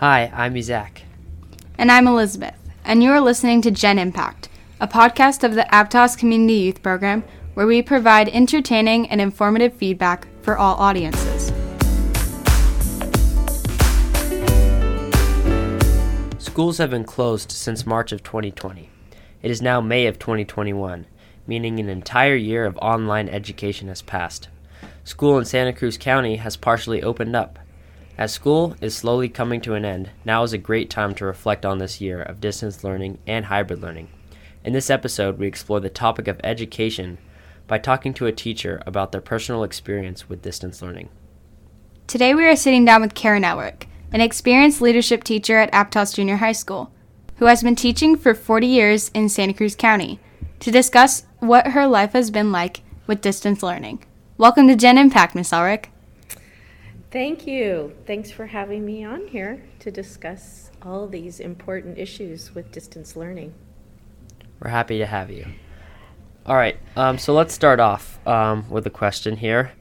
Hi, I'm Isaac. And I'm Elizabeth, and you are listening to Gen Impact, a podcast of the Aptos Community Youth Program where we provide entertaining and informative feedback for all audiences. Schools have been closed since March of 2020. It is now May of 2021, meaning an entire year of online education has passed. School in Santa Cruz County has partially opened up. As school is slowly coming to an end, now is a great time to reflect on this year of distance learning and hybrid learning. In this episode, we explore the topic of education by talking to a teacher about their personal experience with distance learning. Today, we are sitting down with Karen Elerick, an experienced leadership teacher at Aptos Junior High School, who has been teaching for 40 years in Santa Cruz County, to discuss what her life has been like with distance learning. Welcome to Gen Impact, Miss Elerick. Thank you. Thanks for having me on here to discuss all these important issues with distance learning. We're happy to have you. All right, um, so let's start off um, with a question here.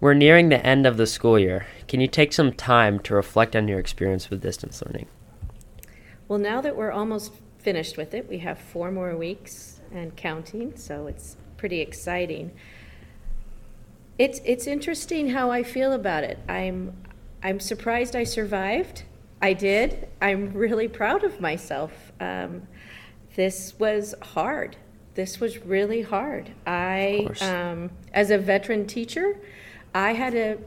We're nearing the end of the school year. Can you take some time to reflect on your experience with distance learning? Well, now that we're almost finished with it, we have four more weeks and counting, so it's pretty exciting. It's it's interesting how I feel about it. I'm I'm surprised I survived. I did. I'm really proud of myself. Um, this was hard this was really hard. I, um, as a veteran teacher, I had to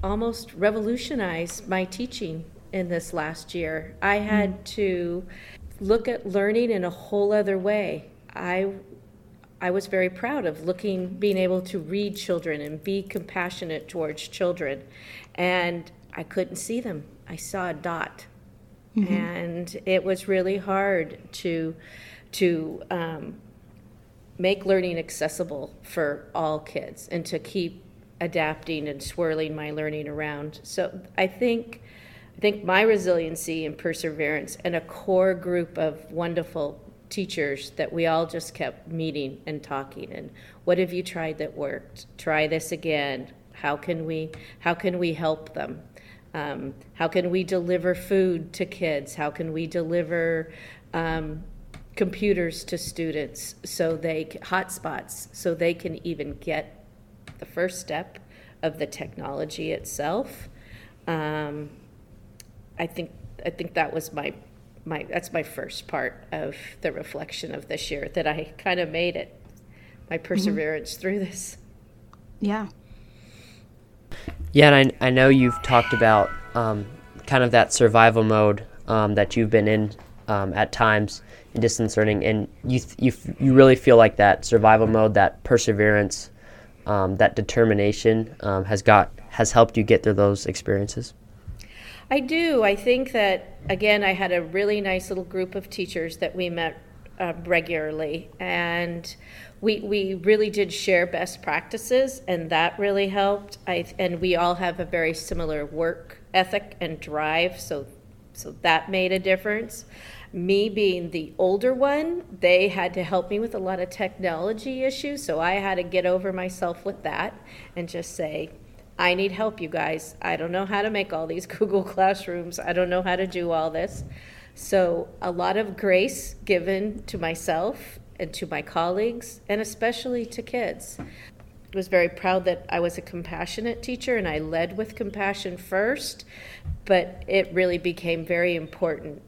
almost revolutionize my teaching in this last year. I had mm. to look at learning in a whole other way. I I was very proud of looking being able to read children and be compassionate towards children. And I couldn't see them. I saw a dot. Mm-hmm. And it was really hard to to um, make learning accessible for all kids and to keep adapting and swirling my learning around. So I think I think my resiliency and perseverance and a core group of wonderful teachers that we all just kept meeting and talking and what have you tried that worked? Try this again. How can we how can we help them? Um, how can we deliver food to kids? How can we deliver um, computers to students so they hotspots so they can even get the first step of the technology itself. Um, I think I think that was my my that's my first part of the reflection of this year that I kind of made it my mm-hmm. perseverance mm-hmm. through this. Yeah. Yeah, and I, I know you've talked about um, kind of that survival mode um, that you've been in um, at times in distance learning, and you you you really feel like that survival mode, that perseverance, um, that determination um, has got has helped you get through those experiences. I do. I think that again, I had a really nice little group of teachers that we met uh, regularly, and we we really did share best practices, and that really helped. I and we all have a very similar work ethic and drive, so so that made a difference me being the older one, they had to help me with a lot of technology issues. So I had to get over myself with that and just say, I need help, you guys. I don't know how to make all these Google Classrooms. I don't know how to do all this. So a lot of grace given to myself and to my colleagues, and especially to kids. I was very proud that I was a compassionate teacher and I led with compassion first, but it really became very important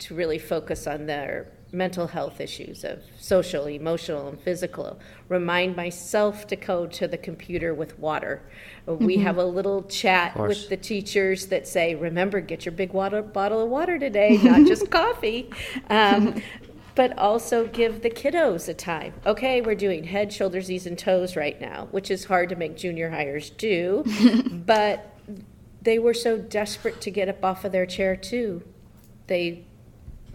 to really focus on their mental health issues of social, emotional, and physical. Remind myself to go to the computer with water. Mm-hmm. We have a little chat with the teachers that say, remember, get your big water bottle of water today, not just coffee. Um, but also give the kiddos a time. Okay, we're doing head, shoulders, knees, and toes right now, which is hard to make junior highers do. but they were so desperate to get up off of their chair too. They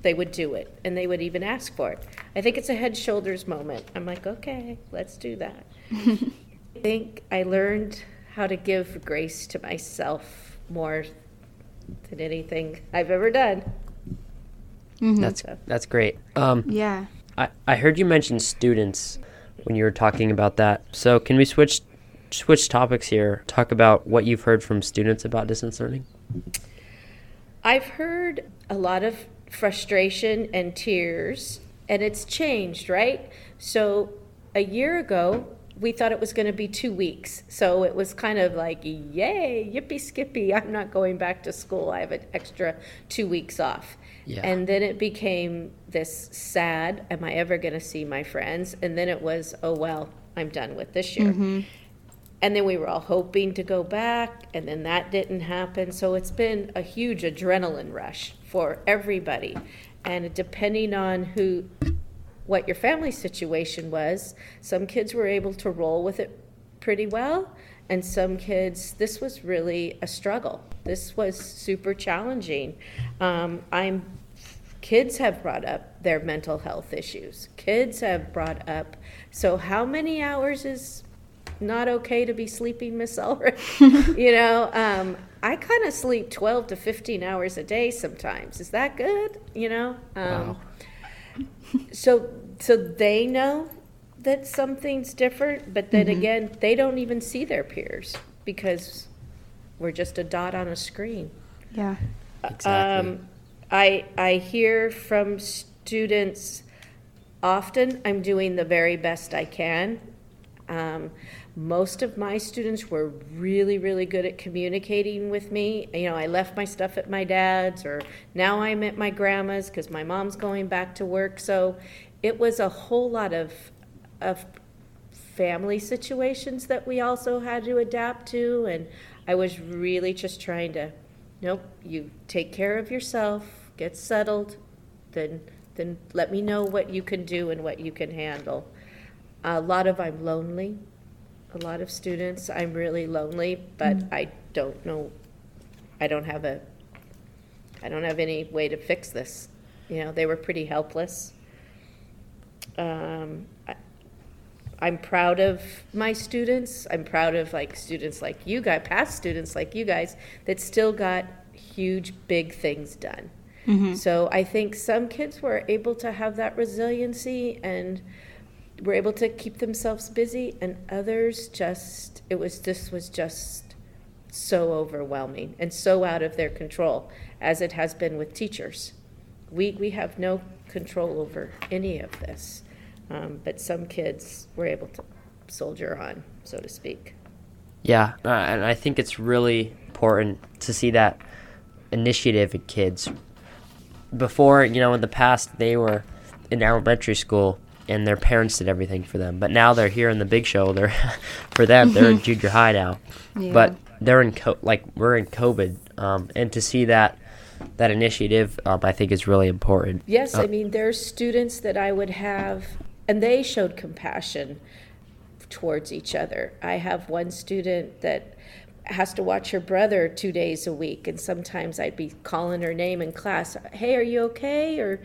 they would do it and they would even ask for it. I think it's a head shoulders moment. I'm like, okay, let's do that. I think I learned how to give grace to myself more than anything I've ever done. Mm-hmm. That's that's great. Um, yeah. I, I heard you mention students when you were talking about that. So can we switch switch topics here? Talk about what you've heard from students about distance learning. I've heard a lot of frustration and tears, and it's changed, right? So a year ago, we thought it was going to be two weeks. So it was kind of like, yay, yippee skippy, I'm not going back to school. I have an extra two weeks off. Yeah. And then it became this sad, am I ever going to see my friends? And then it was, oh, well, I'm done with this year. Mm-hmm. And then we were all hoping to go back, and then that didn't happen. So it's been a huge adrenaline rush for everybody. And depending on who, what your family situation was, some kids were able to roll with it pretty well, and some kids, this was really a struggle. This was super challenging. Um, I'm kids have brought up their mental health issues. Kids have brought up, so how many hours is not okay to be sleeping, Miss Elerick? you know, um, I kind of sleep 12 to 15 hours a day sometimes. Is that good? You know? Um, Wow. So, so they know that something's different, but then again, they don't even see their peers because we're just a dot on a screen. Yeah. Exactly. Um, I, I hear from students often, I'm doing the very best I can. Um, most of my students were really, really good at communicating with me. You know, I left my stuff at my dad's, or now I'm at my grandma's because my mom's going back to work. So it was a whole lot of, of family situations that we also had to adapt to. And I was really just trying to, nope, you take care of yourself, get settled, then, then let me know what you can do and what you can handle. A lot of I'm lonely. A lot of students, I'm really lonely, but I don't know, I don't have a, I don't have any way to fix this. You know, they were pretty helpless. Um, I- I'm proud of my students. I'm proud of like students like you guys, past students like you guys, that still got huge, big things done. So I think some kids were able to have that resiliency and were able to keep themselves busy, and others just it was this was just so overwhelming and so out of their control, as it has been with teachers. We we have no control over any of this, um, but some kids were able to soldier on, so to speak. Yeah, uh, and I think it's really important to see that initiative in kids. Before, you know, in the past, they were in elementary school and their parents did everything for them. But now they're here in the big show. They're for them, they're in junior high now. But they're in co- like we're in COVID, um, and to see that that initiative, um, I think is really important. Yes, Uh, I mean, there's students that I would have, and they showed compassion towards each other. I have one student that has to watch her brother two days a week, and sometimes I'd be calling her name in class, hey, are you okay? Or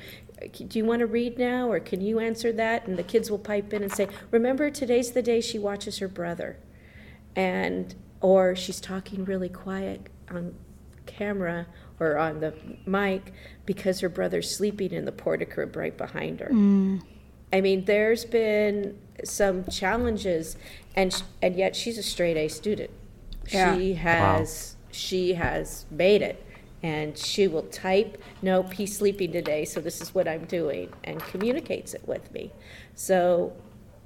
do you want to read now? Or can you answer that? And the kids will pipe in and say, remember, today's the day she watches her brother. And, or she's talking really quiet on camera or on the mic because her brother's sleeping in the portico right behind her. Mm. I mean, there's been some challenges, and sh- and yet she's a straight A student. Yeah. She has she has made it, and she will type, "Nope, he's sleeping today, so this is what I'm doing," and communicates it with me. So,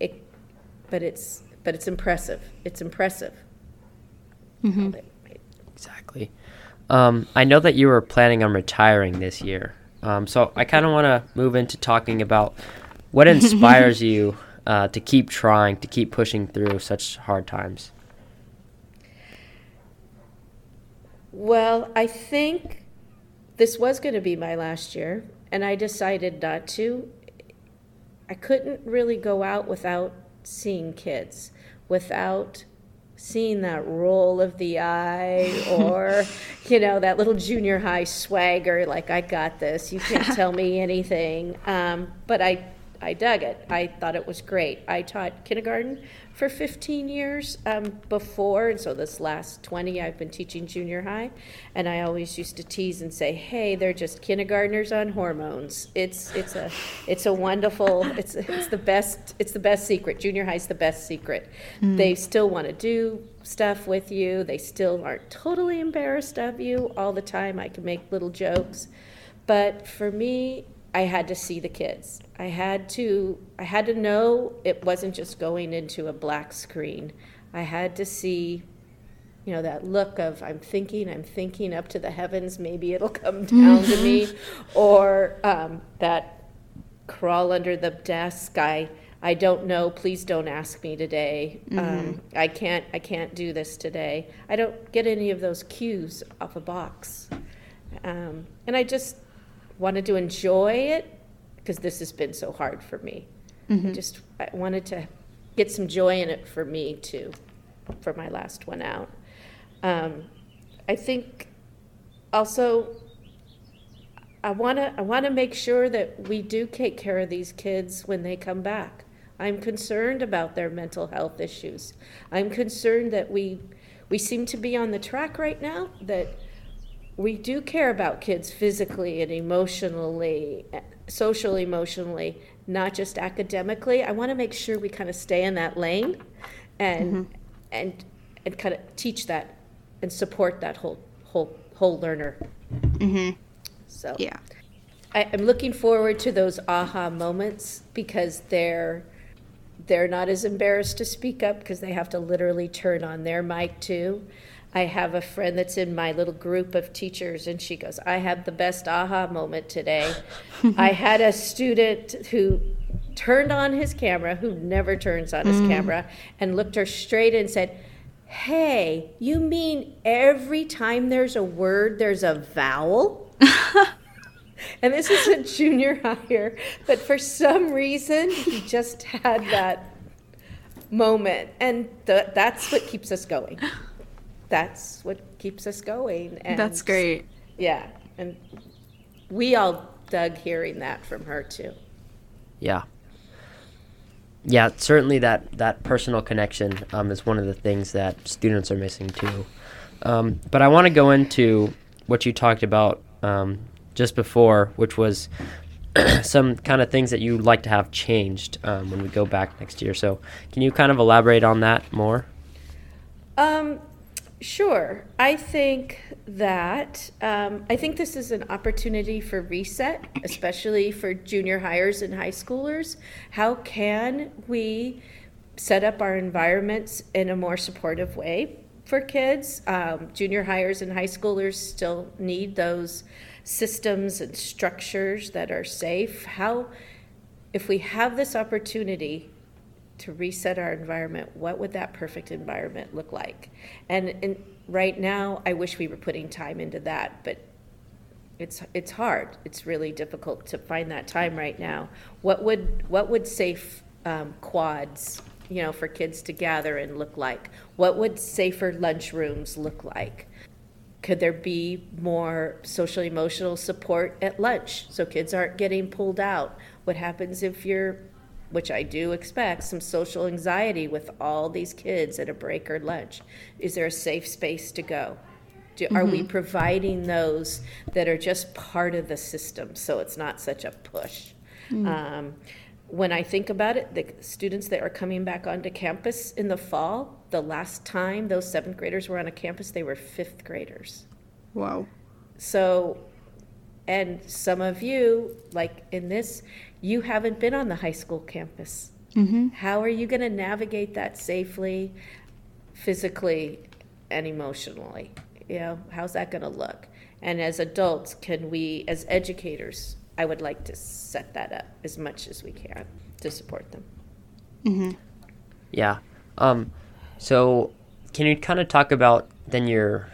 it, but it's but it's impressive. It's impressive. how they- Exactly. Um, I know that you were planning on retiring this year. Um, so I kind of want to move into talking about what inspires you uh, to keep trying, to keep pushing through such hard times. Well, I think this was going to be my last year, and I decided not to. I couldn't really go out without seeing kids, without seeing that roll of the eye or, you know, that little junior high swagger, like, I got this, you can't tell me anything. Um, but I, I dug it. I thought it was great. I taught kindergarten for 15 years um, before, and so this last 20, I've been teaching junior high. And I always used to tease and say, "Hey, they're just kindergartners on hormones." It's it's a it's a wonderful. It's it's the best. It's the best secret. Junior high's the best secret. Mm. They still want to do stuff with you. They still aren't totally embarrassed of you all the time. I can make little jokes. But for me, I had to see the kids. I had to I had to know it wasn't just going into a black screen. I had to see you know that look of I'm thinking, I'm thinking up to the heavens, maybe it'll come down to me, or um, that crawl under the desk. I I don't know. Please don't ask me today. Mm-hmm. Um, I can't I can't do this today. I don't get any of those cues off a box, um, and I just wanted to enjoy it because this has been so hard for me. Mm-hmm. I just I wanted to get some joy in it for me too, for my last one out. Um, I think also I want to I want to make sure that we do take care of these kids when they come back. I'm concerned about their mental health issues. I'm concerned that we we seem to be on the track right now that we do care about kids physically and emotionally, social emotionally, not just academically. I want to make sure we kind of stay in that lane and mm-hmm. and and kind of teach that and support that whole whole whole learner. Mm-hmm. So yeah, I, I'm looking forward to those aha moments because they're they're not as embarrassed to speak up because they have to literally turn on their mic too. I have a friend that's in my little group of teachers, and she goes, I had the best aha moment today. I had a student who turned on his camera, who never turns on his mm. camera, and looked her straight and said, Hey, you mean every time there's a word, there's a vowel? and this is a junior higher, but for some reason, he just had that moment. And th- that's what keeps us going that's what keeps us going. And that's great. Yeah. And we all dug hearing that from her too. Yeah. Yeah, certainly that, that personal connection um, is one of the things that students are missing too. Um, but I want to go into what you talked about um, just before, which was some kind of things that you'd like to have changed um, when we go back next year. So, can you kind of elaborate on that more? Um, Sure. I think that um, I think this is an opportunity for reset, especially for junior highers and high schoolers. How can we set up our environments in a more supportive way for kids? Um, junior highers and high schoolers still need those systems and structures that are safe. How, if we have this opportunity, to reset our environment, what would that perfect environment look like? And, and right now, I wish we were putting time into that, but it's it's hard. It's really difficult to find that time right now. What would what would safe um, quads, you know, for kids to gather and look like? What would safer lunchrooms look like? Could there be more social emotional support at lunch so kids aren't getting pulled out? What happens if you're which I do expect, some social anxiety with all these kids at a break or lunch. Is there a safe space to go? Do, mm-hmm. Are we mm-hmm. providing those that are just part of the system so it's not such a push? Mm. Um, when I think about it, the students that are coming back onto campus in the fall, the last time those seventh graders were on a campus, they were fifth graders. Wow. So, and some of you, like in this, you haven't been on the high school campus. Mm-hmm. How are you going to navigate that safely, physically, and emotionally? You know, how's that going to look? And as adults, can we, as educators, I would like to set that up as much as we can to support them. Mm-hmm. Yeah. Um, so, can you kind of talk about then your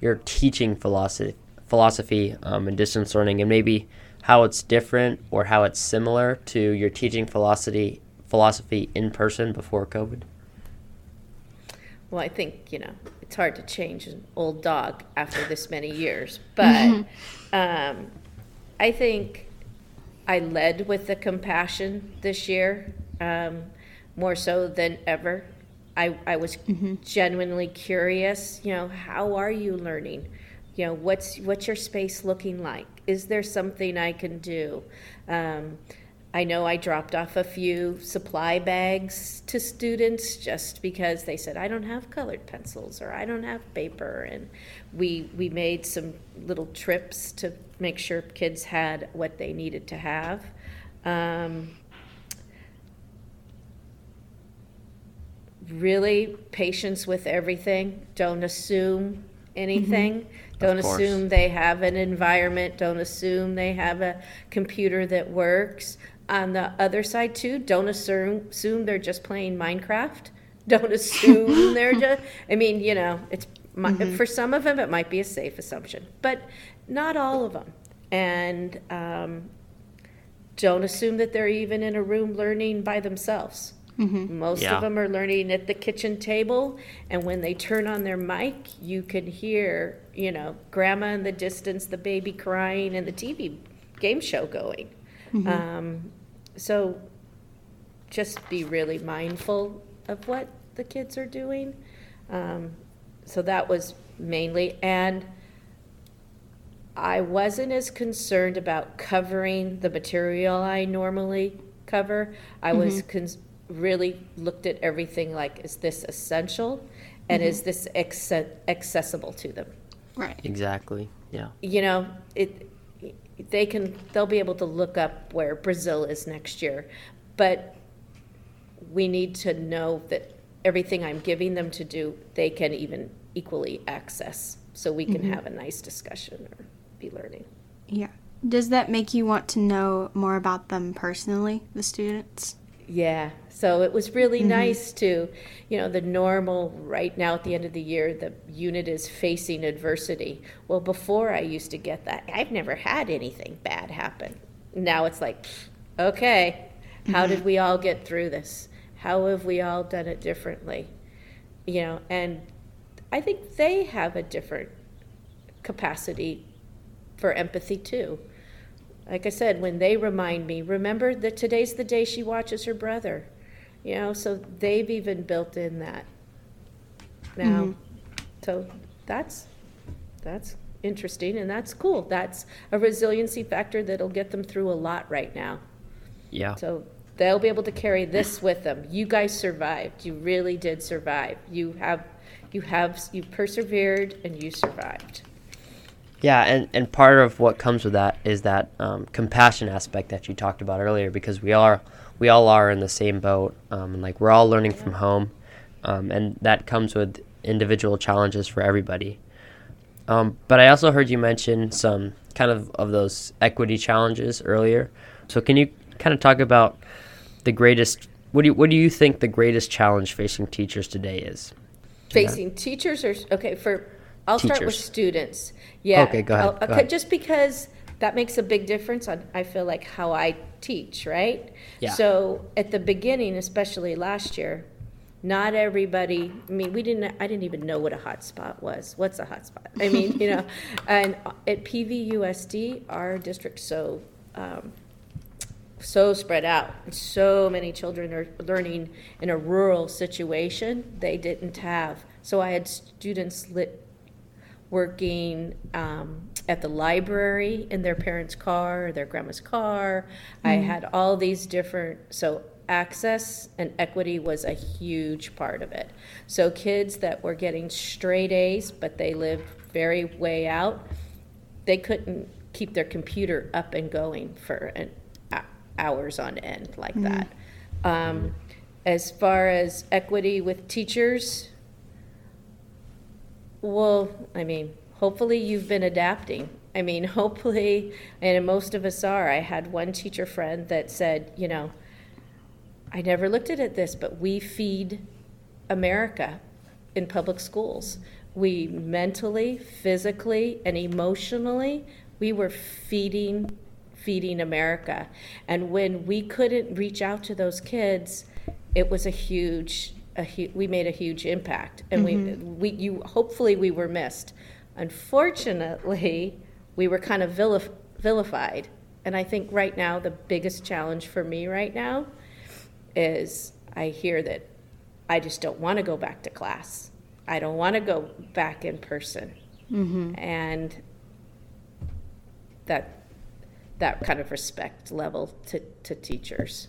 your teaching philosophy, philosophy um, in distance learning, and maybe how it's different or how it's similar to your teaching philosophy philosophy in person before COVID? Well, I think you know it's hard to change an old dog after this many years, but mm-hmm. um, I think I led with the compassion this year, um, more so than ever. I, I was genuinely curious, you know, how are you learning? You know, what's what's your space looking like? Is there something I can do? Um, I know I dropped off a few supply bags to students just because they said I don't have colored pencils or I don't have paper, and we we made some little trips to make sure kids had what they needed to have. Um, really patience with everything. Don't assume anything. Don't assume they have an environment. Don't assume they have a computer that works. On the other side too, don't assume assume they're just playing Minecraft. Don't assume they're just. I mean, you know, it's mi- for some of them it might be a safe assumption, but not all of them. And um, don't assume that they're even in a room learning by themselves. Most Yeah. of them are learning at the kitchen table, and when they turn on their mic, you can hear, you know, grandma in the distance, the baby crying, and the TV game show going. Um, so just be really mindful of what the kids are doing. Um, so that was mainly, and I wasn't as concerned about covering the material I normally cover. I was cons- really looked at everything like, is this essential? And is mm-hmm. this acce- accessible to them? Right. Exactly. Yeah. you know, it, they can, they'll be able to look up where Brazil is next year. But we need to know that everything I'm giving them to do, they can even equally access. So we can mm-hmm. have a nice discussion or be learning. Yeah. Does that make you want to know more about them personally, the students? Yeah, so it was really mm-hmm. nice to, you know, the normal, right now at the end of the year, the unit is facing adversity. Well, before I used to get that, I've never had anything bad happen. Now it's like, okay, how did mm-hmm. we all get through this? How have we all done it differently? You know, and I think they have a different capacity for empathy too. Like I said, when they remind me, remember that today's the day she watches her brother. You know, so they've even built in that now. Mm-hmm. So that's that's interesting and that's cool. That's a resiliency factor that'll get them through a lot right now. Yeah. So they'll be able to carry this with them. You guys survived. You really did survive. You have you have you persevered and you survived. Yeah, and, and part of what comes with that is that um, compassion aspect that you talked about earlier, because we are we all are in the same boat, um, and like we're all learning from home, um, and that comes with individual challenges for everybody. Um, but I also heard you mention some kind of of those equity challenges earlier. So can you kind of talk about the greatest? What do you, what do you think the greatest challenge facing teachers today is? Facing teachers or, okay, for, I'll start with students. Yeah. Okay, go ahead, go okay, ahead. Just because that makes a big difference on, I feel like, how I teach, right? Yeah. So at the beginning, especially last year, not everybody, I mean, we didn't, I didn't even know what a hotspot was. What's a hotspot? I mean, you know, and at PVUSD, our district so, um, so spread out. So many children are learning in a rural situation they didn't have. So I had students lit, working um, at the library in their parents' car or their grandma's car. I had all these different, so access and equity was a huge part of it. So kids that were getting straight A's, but they lived very way out, they couldn't keep their computer up and going for an, hou- hours on end like that. Um, as far as equity with teachers, well, I mean, hopefully you've been adapting. I mean, hopefully, and most of us are. I had one teacher friend that said, you know, I never looked at it this, but we feed America in public schools. We mentally, physically, and emotionally, we were feeding feeding America. And when we couldn't reach out to those kids, it was a huge a hu- we made a huge impact and we we you hopefully we were missed. Unfortunately, we were kind of vilif- vilified And I think right now, the biggest challenge for me right now is I hear that I just don't want to go back to class. I don't want to go back in person. Mm-hmm. And that that kind of respect level to, to teachers.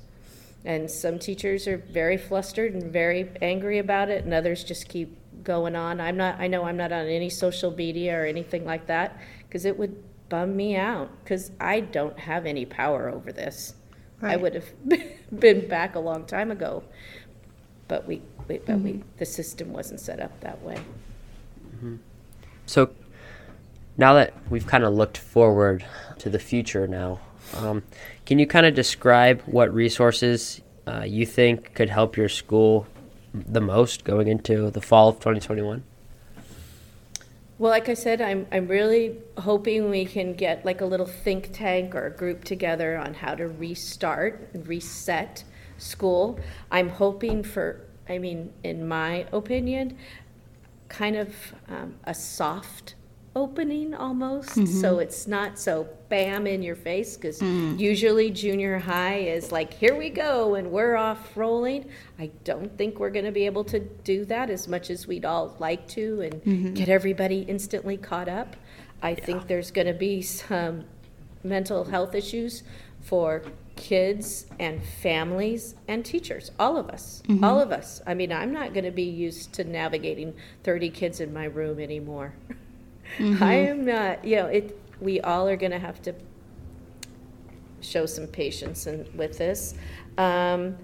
And some teachers are very flustered and very angry about it, and others just keep going on. I'm not. I know I'm not on any social media or anything like that because it would bum me out because I don't have any power over this. Right. I would have been back a long time ago, but we, we but mm-hmm. we the system wasn't set up that way. Mm-hmm. So now that we've kind of looked forward to the future now, um, can you kind of describe what resources uh, you think could help your school the most going into the fall of 2021? Well, like I said, I'm, I'm really hoping we can get like a little think tank or a group together on how to restart and reset school. I'm hoping for, I mean, in my opinion, kind of um, a soft opening almost. Mm-hmm. So it's not so bam in your face because mm. usually junior high is like, here we go, and we're off rolling. I don't think we're going to be able to do that as much as we'd all like to and mm-hmm. get everybody instantly caught up. I yeah. think there's going to be some mental health issues for kids and families and teachers, all of us, mm-hmm. all of us. I mean, I'm not going to be used to navigating 30 kids in my room anymore. Mm-hmm. I am not, you know, it, we all are going to have to show some patience in, with this. Um,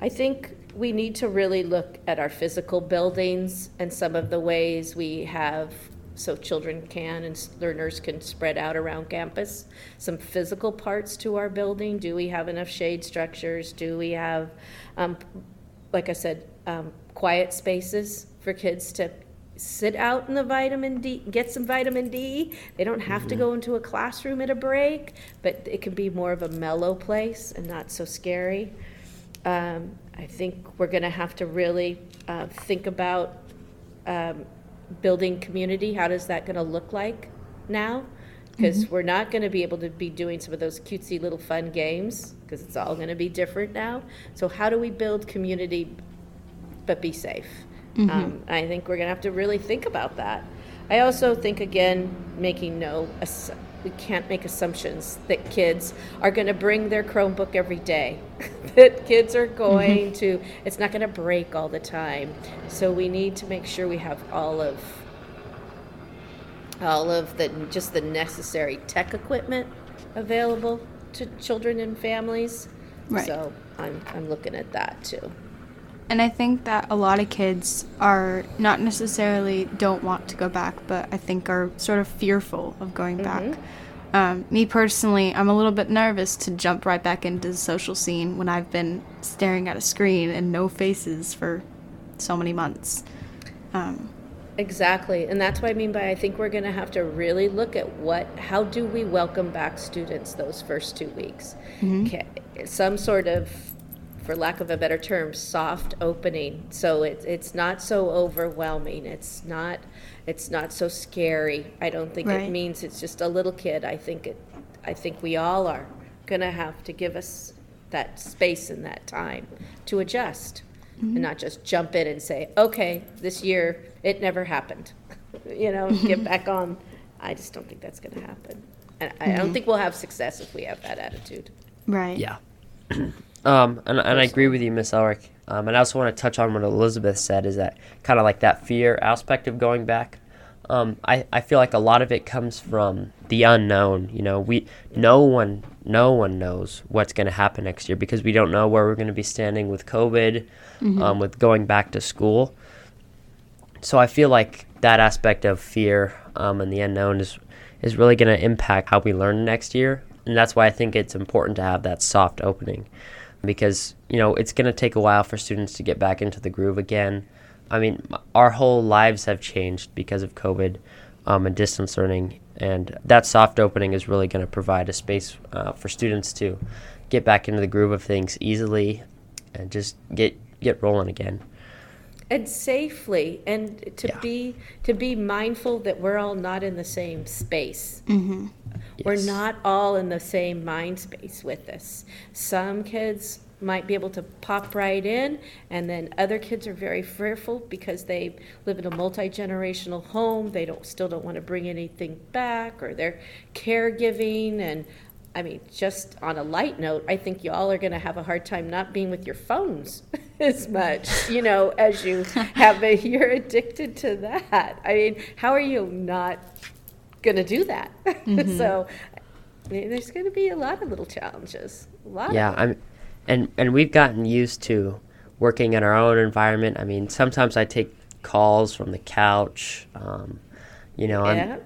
I think we need to really look at our physical buildings and some of the ways we have so children can and learners can spread out around campus. Some physical parts to our building. Do we have enough shade structures? Do we have, um, like I said, um, quiet spaces for kids to sit out in the vitamin D, get some vitamin D. They don't have mm-hmm. to go into a classroom at a break, but it can be more of a mellow place and not so scary. Um, I think we're going to have to really uh, think about um, building community. How does that going to look like now? Because mm-hmm. we're not going to be able to be doing some of those cutesy little fun games because it's all going to be different now. So, how do we build community but be safe? Mm-hmm. Um, I think we're going to have to really think about that. I also think, again, making no, we can't make assumptions that kids are going to bring their Chromebook every day, that kids are going mm-hmm. to, it's not going to break all the time. So we need to make sure we have all of all of the just the necessary tech equipment available to children and families. Right. So I'm I'm looking at that too. And I think that a lot of kids are not necessarily don't want to go back, but I think are sort of fearful of going mm-hmm. back. Um, me personally, I'm a little bit nervous to jump right back into the social scene when I've been staring at a screen and no faces for so many months. Um, exactly, and that's what I mean by I think we're going to have to really look at what, how do we welcome back students those first two weeks? Mm-hmm. Some sort of for lack of a better term, soft opening. So it's it's not so overwhelming. It's not it's not so scary. I don't think right. it means it's just a little kid. I think it I think we all are gonna have to give us that space and that time to adjust mm-hmm. and not just jump in and say, okay, this year it never happened. you know, get back on. I just don't think that's gonna happen. And I mm-hmm. don't think we'll have success if we have that attitude. Right. Yeah. Um, and, and I agree with you, Miss Elerick. Um, and I also want to touch on what Elizabeth said is that kind of like that fear aspect of going back. Um, I, I feel like a lot of it comes from the unknown. You know, we no one no one knows what's going to happen next year because we don't know where we're going to be standing with COVID, mm-hmm. um, with going back to school. So I feel like that aspect of fear um, and the unknown is is really going to impact how we learn next year, and that's why I think it's important to have that soft opening because you know it's going to take a while for students to get back into the groove again. I mean, our whole lives have changed because of COVID um, and distance learning, and that soft opening is really going to provide a space uh, for students to get back into the groove of things easily and just get get rolling again. And safely and to Yeah. be to be mindful that we're all not in the same space mm-hmm. we're Yes. not all in the same mind space with this some kids might be able to pop right in and then other kids are very fearful because they live in a multi-generational home they don't still don't want to bring anything back or they're caregiving and I mean, just on a light note, I think you all are going to have a hard time not being with your phones as much, you know, as you have. A, you're addicted to that. I mean, how are you not going to do that? so, I mean, there's going to be a lot of little challenges. A lot. Yeah, I'm, and and we've gotten used to working in our own environment. I mean, sometimes I take calls from the couch. Um, you know, yeah. I'm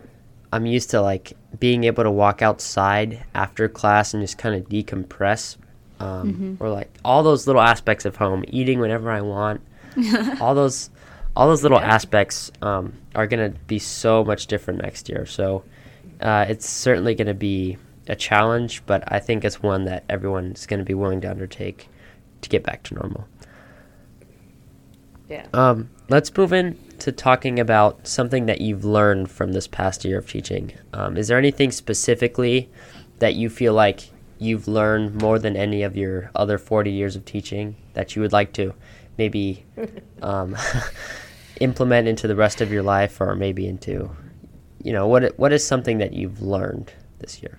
I'm used to like being able to walk outside after class and just kind of decompress, um, or like all those little aspects of home, eating whenever I want. all those all those little aspects um, are gonna be so much different next year. So uh, it's certainly gonna be a challenge, but I think it's one that everyone's gonna be willing to undertake to get back to normal. Yeah. Um, let's move in to talking about something that you've learned from this past year of teaching. Um, is there anything specifically that you feel like you've learned more than any of your other 40 years of teaching that you would like to maybe um, implement into the rest of your life or maybe into, you know, what, what is something that you've learned this year?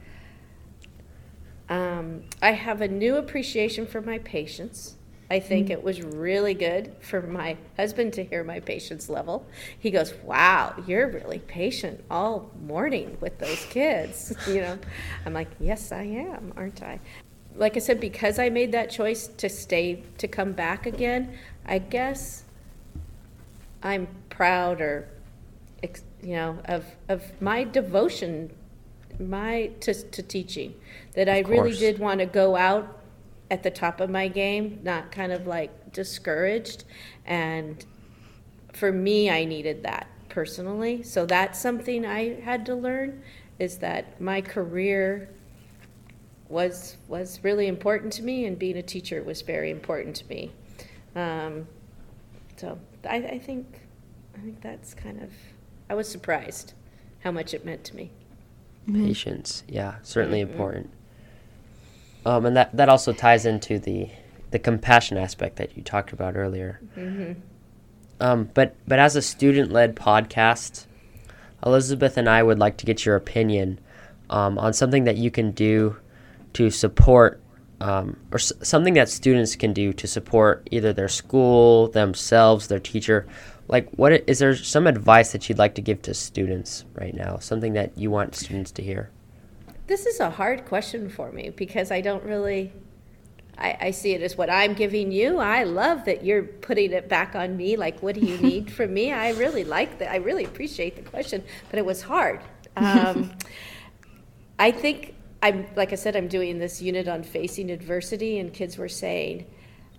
Um, I have a new appreciation for my patience. I think mm-hmm. it was really good for my husband to hear my patience level. He goes, "Wow, you're really patient all morning with those kids." you know, I'm like, "Yes, I am, aren't I?" Like I said, because I made that choice to stay to come back again, I guess I'm proud or you know of of my devotion my to, to teaching that I really did want to go out at the top of my game, not kind of like discouraged. And for me, I needed that personally. So that's something I had to learn is that my career was was really important to me, and being a teacher was very important to me. Um, so I, I think I think that's kind of I was surprised how much it meant to me. Patience, yeah, certainly important. Um, and that, that also ties into the the compassion aspect that you talked about earlier. Um, but but as a student led podcast, Elizabeth and I would like to get your opinion um, on something that you can do to support, um, or s- something that students can do to support either their school, themselves, their teacher. Like, what i- is there some advice that you'd like to give to students right now? Something that you want students to hear? This is a hard question for me because I don't really. I, I see it as what I'm giving you. I love that you're putting it back on me. Like, what do you need from me? I really like that. I really appreciate the question, but it was hard. Um, I think I'm, like I said, I'm doing this unit on facing adversity, and kids were saying,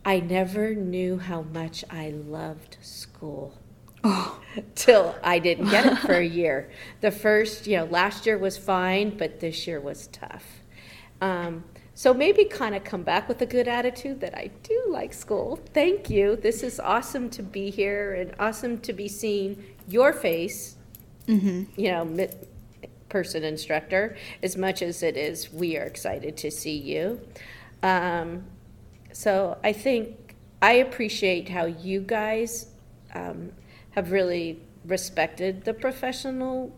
I never knew how much I loved school till I didn't get it for a year. The first, you know, last year was fine, but this year was tough. Um, so maybe kind of come back with a good attitude that I do like school. Thank you. This is awesome to be here and awesome to be seeing your face, you know, person instructor, as much as it is we are excited to see you. Um, so I think I appreciate how you guys um, have really respected the professional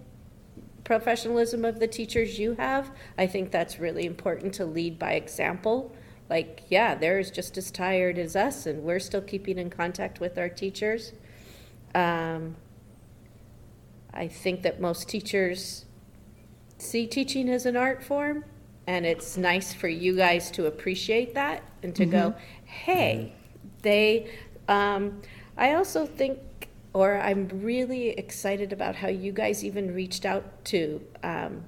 professionalism of the teachers you have. I think that's really important to lead by example. Like, yeah, they're just as tired as us, and we're still keeping in contact with our teachers. Um, I think that most teachers see teaching as an art form, and it's nice for you guys to appreciate that and to go, hey, they. Um, I also think, or I'm really excited about how you guys even reached out to um,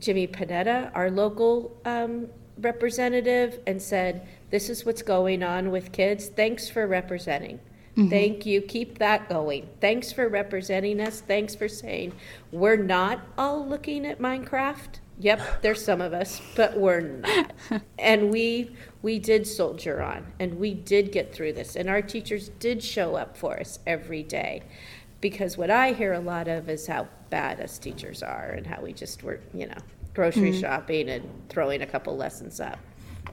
Jimmy Panetta, our local um, representative, and said, This is what's going on with kids. Thanks for representing. Thank you. Keep that going. Thanks for representing us. Thanks for saying we're not all looking at Minecraft. Yep, there's some of us, but we're not. and we we did soldier on and we did get through this and our teachers did show up for us every day. Because what I hear a lot of is how bad us teachers are and how we just were, you know, grocery mm-hmm. shopping and throwing a couple lessons up.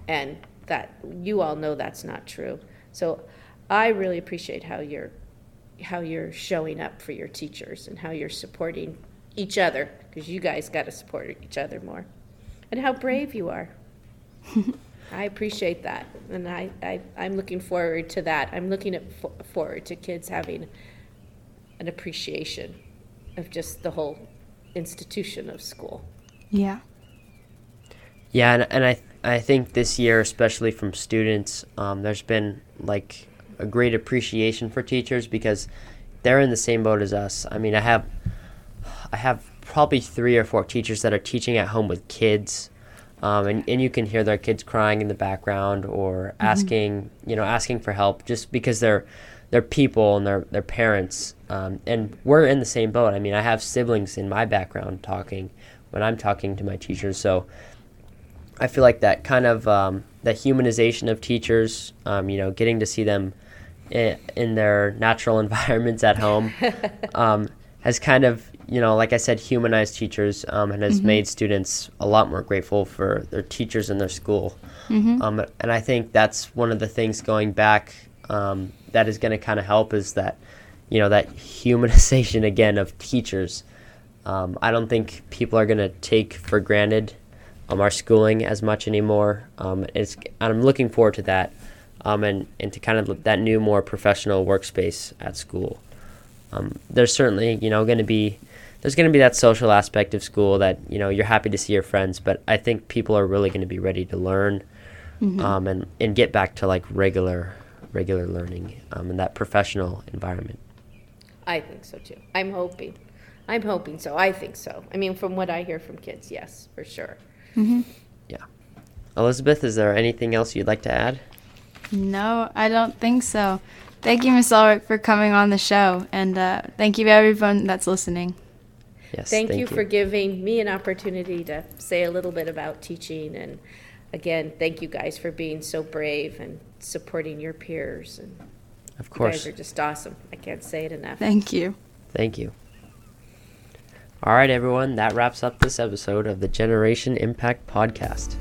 And that you all know that's not true. So I really appreciate how you're how you're showing up for your teachers and how you're supporting each other because you guys got to support each other more. And how brave you are. I appreciate that. And I, I, I'm looking forward to that. I'm looking at, forward to kids having an appreciation of just the whole institution of school. Yeah. Yeah, and, and I, I think this year, especially from students, um, there's been like a great appreciation for teachers because they're in the same boat as us. I mean, I have I have probably three or four teachers that are teaching at home with kids. Um, and, and you can hear their kids crying in the background or mm-hmm. asking you know asking for help just because they're they're people and they're they're parents um, and we're in the same boat I mean I have siblings in my background talking when I'm talking to my teachers so I feel like that kind of um, that humanization of teachers um, you know getting to see them in, in their natural environments at home um, has kind of you know, like I said, humanized teachers um, and has mm-hmm. made students a lot more grateful for their teachers and their school. Mm-hmm. Um, and I think that's one of the things going back um, that is going to kind of help is that, you know, that humanization again of teachers. Um, I don't think people are going to take for granted um, our schooling as much anymore. Um, it's, I'm looking forward to that and, and to kind of that new, more professional workspace at school. there's certainly, you know, going to be there's going to be that social aspect of school that you know you're happy to see your friends, but I think people are really going to be ready to learn mm-hmm. um, and and get back to like regular regular learning um, in that professional environment. I think so too. I'm hoping. I'm hoping so. I think so. I mean, from what I hear from kids, yes, for sure. Mm-hmm. Yeah. Elizabeth, is there anything else you'd like to add? No, I don't think so. Thank you, Miss Elerick, for coming on the show, and uh, thank you everyone that's listening. Yes. Thank, thank you, you for giving me an opportunity to say a little bit about teaching. And again, thank you guys for being so brave and supporting your peers. And of course. You guys are just awesome. I can't say it enough. Thank you. Thank you. All right, everyone, that wraps up this episode of the Generation Impact Podcast.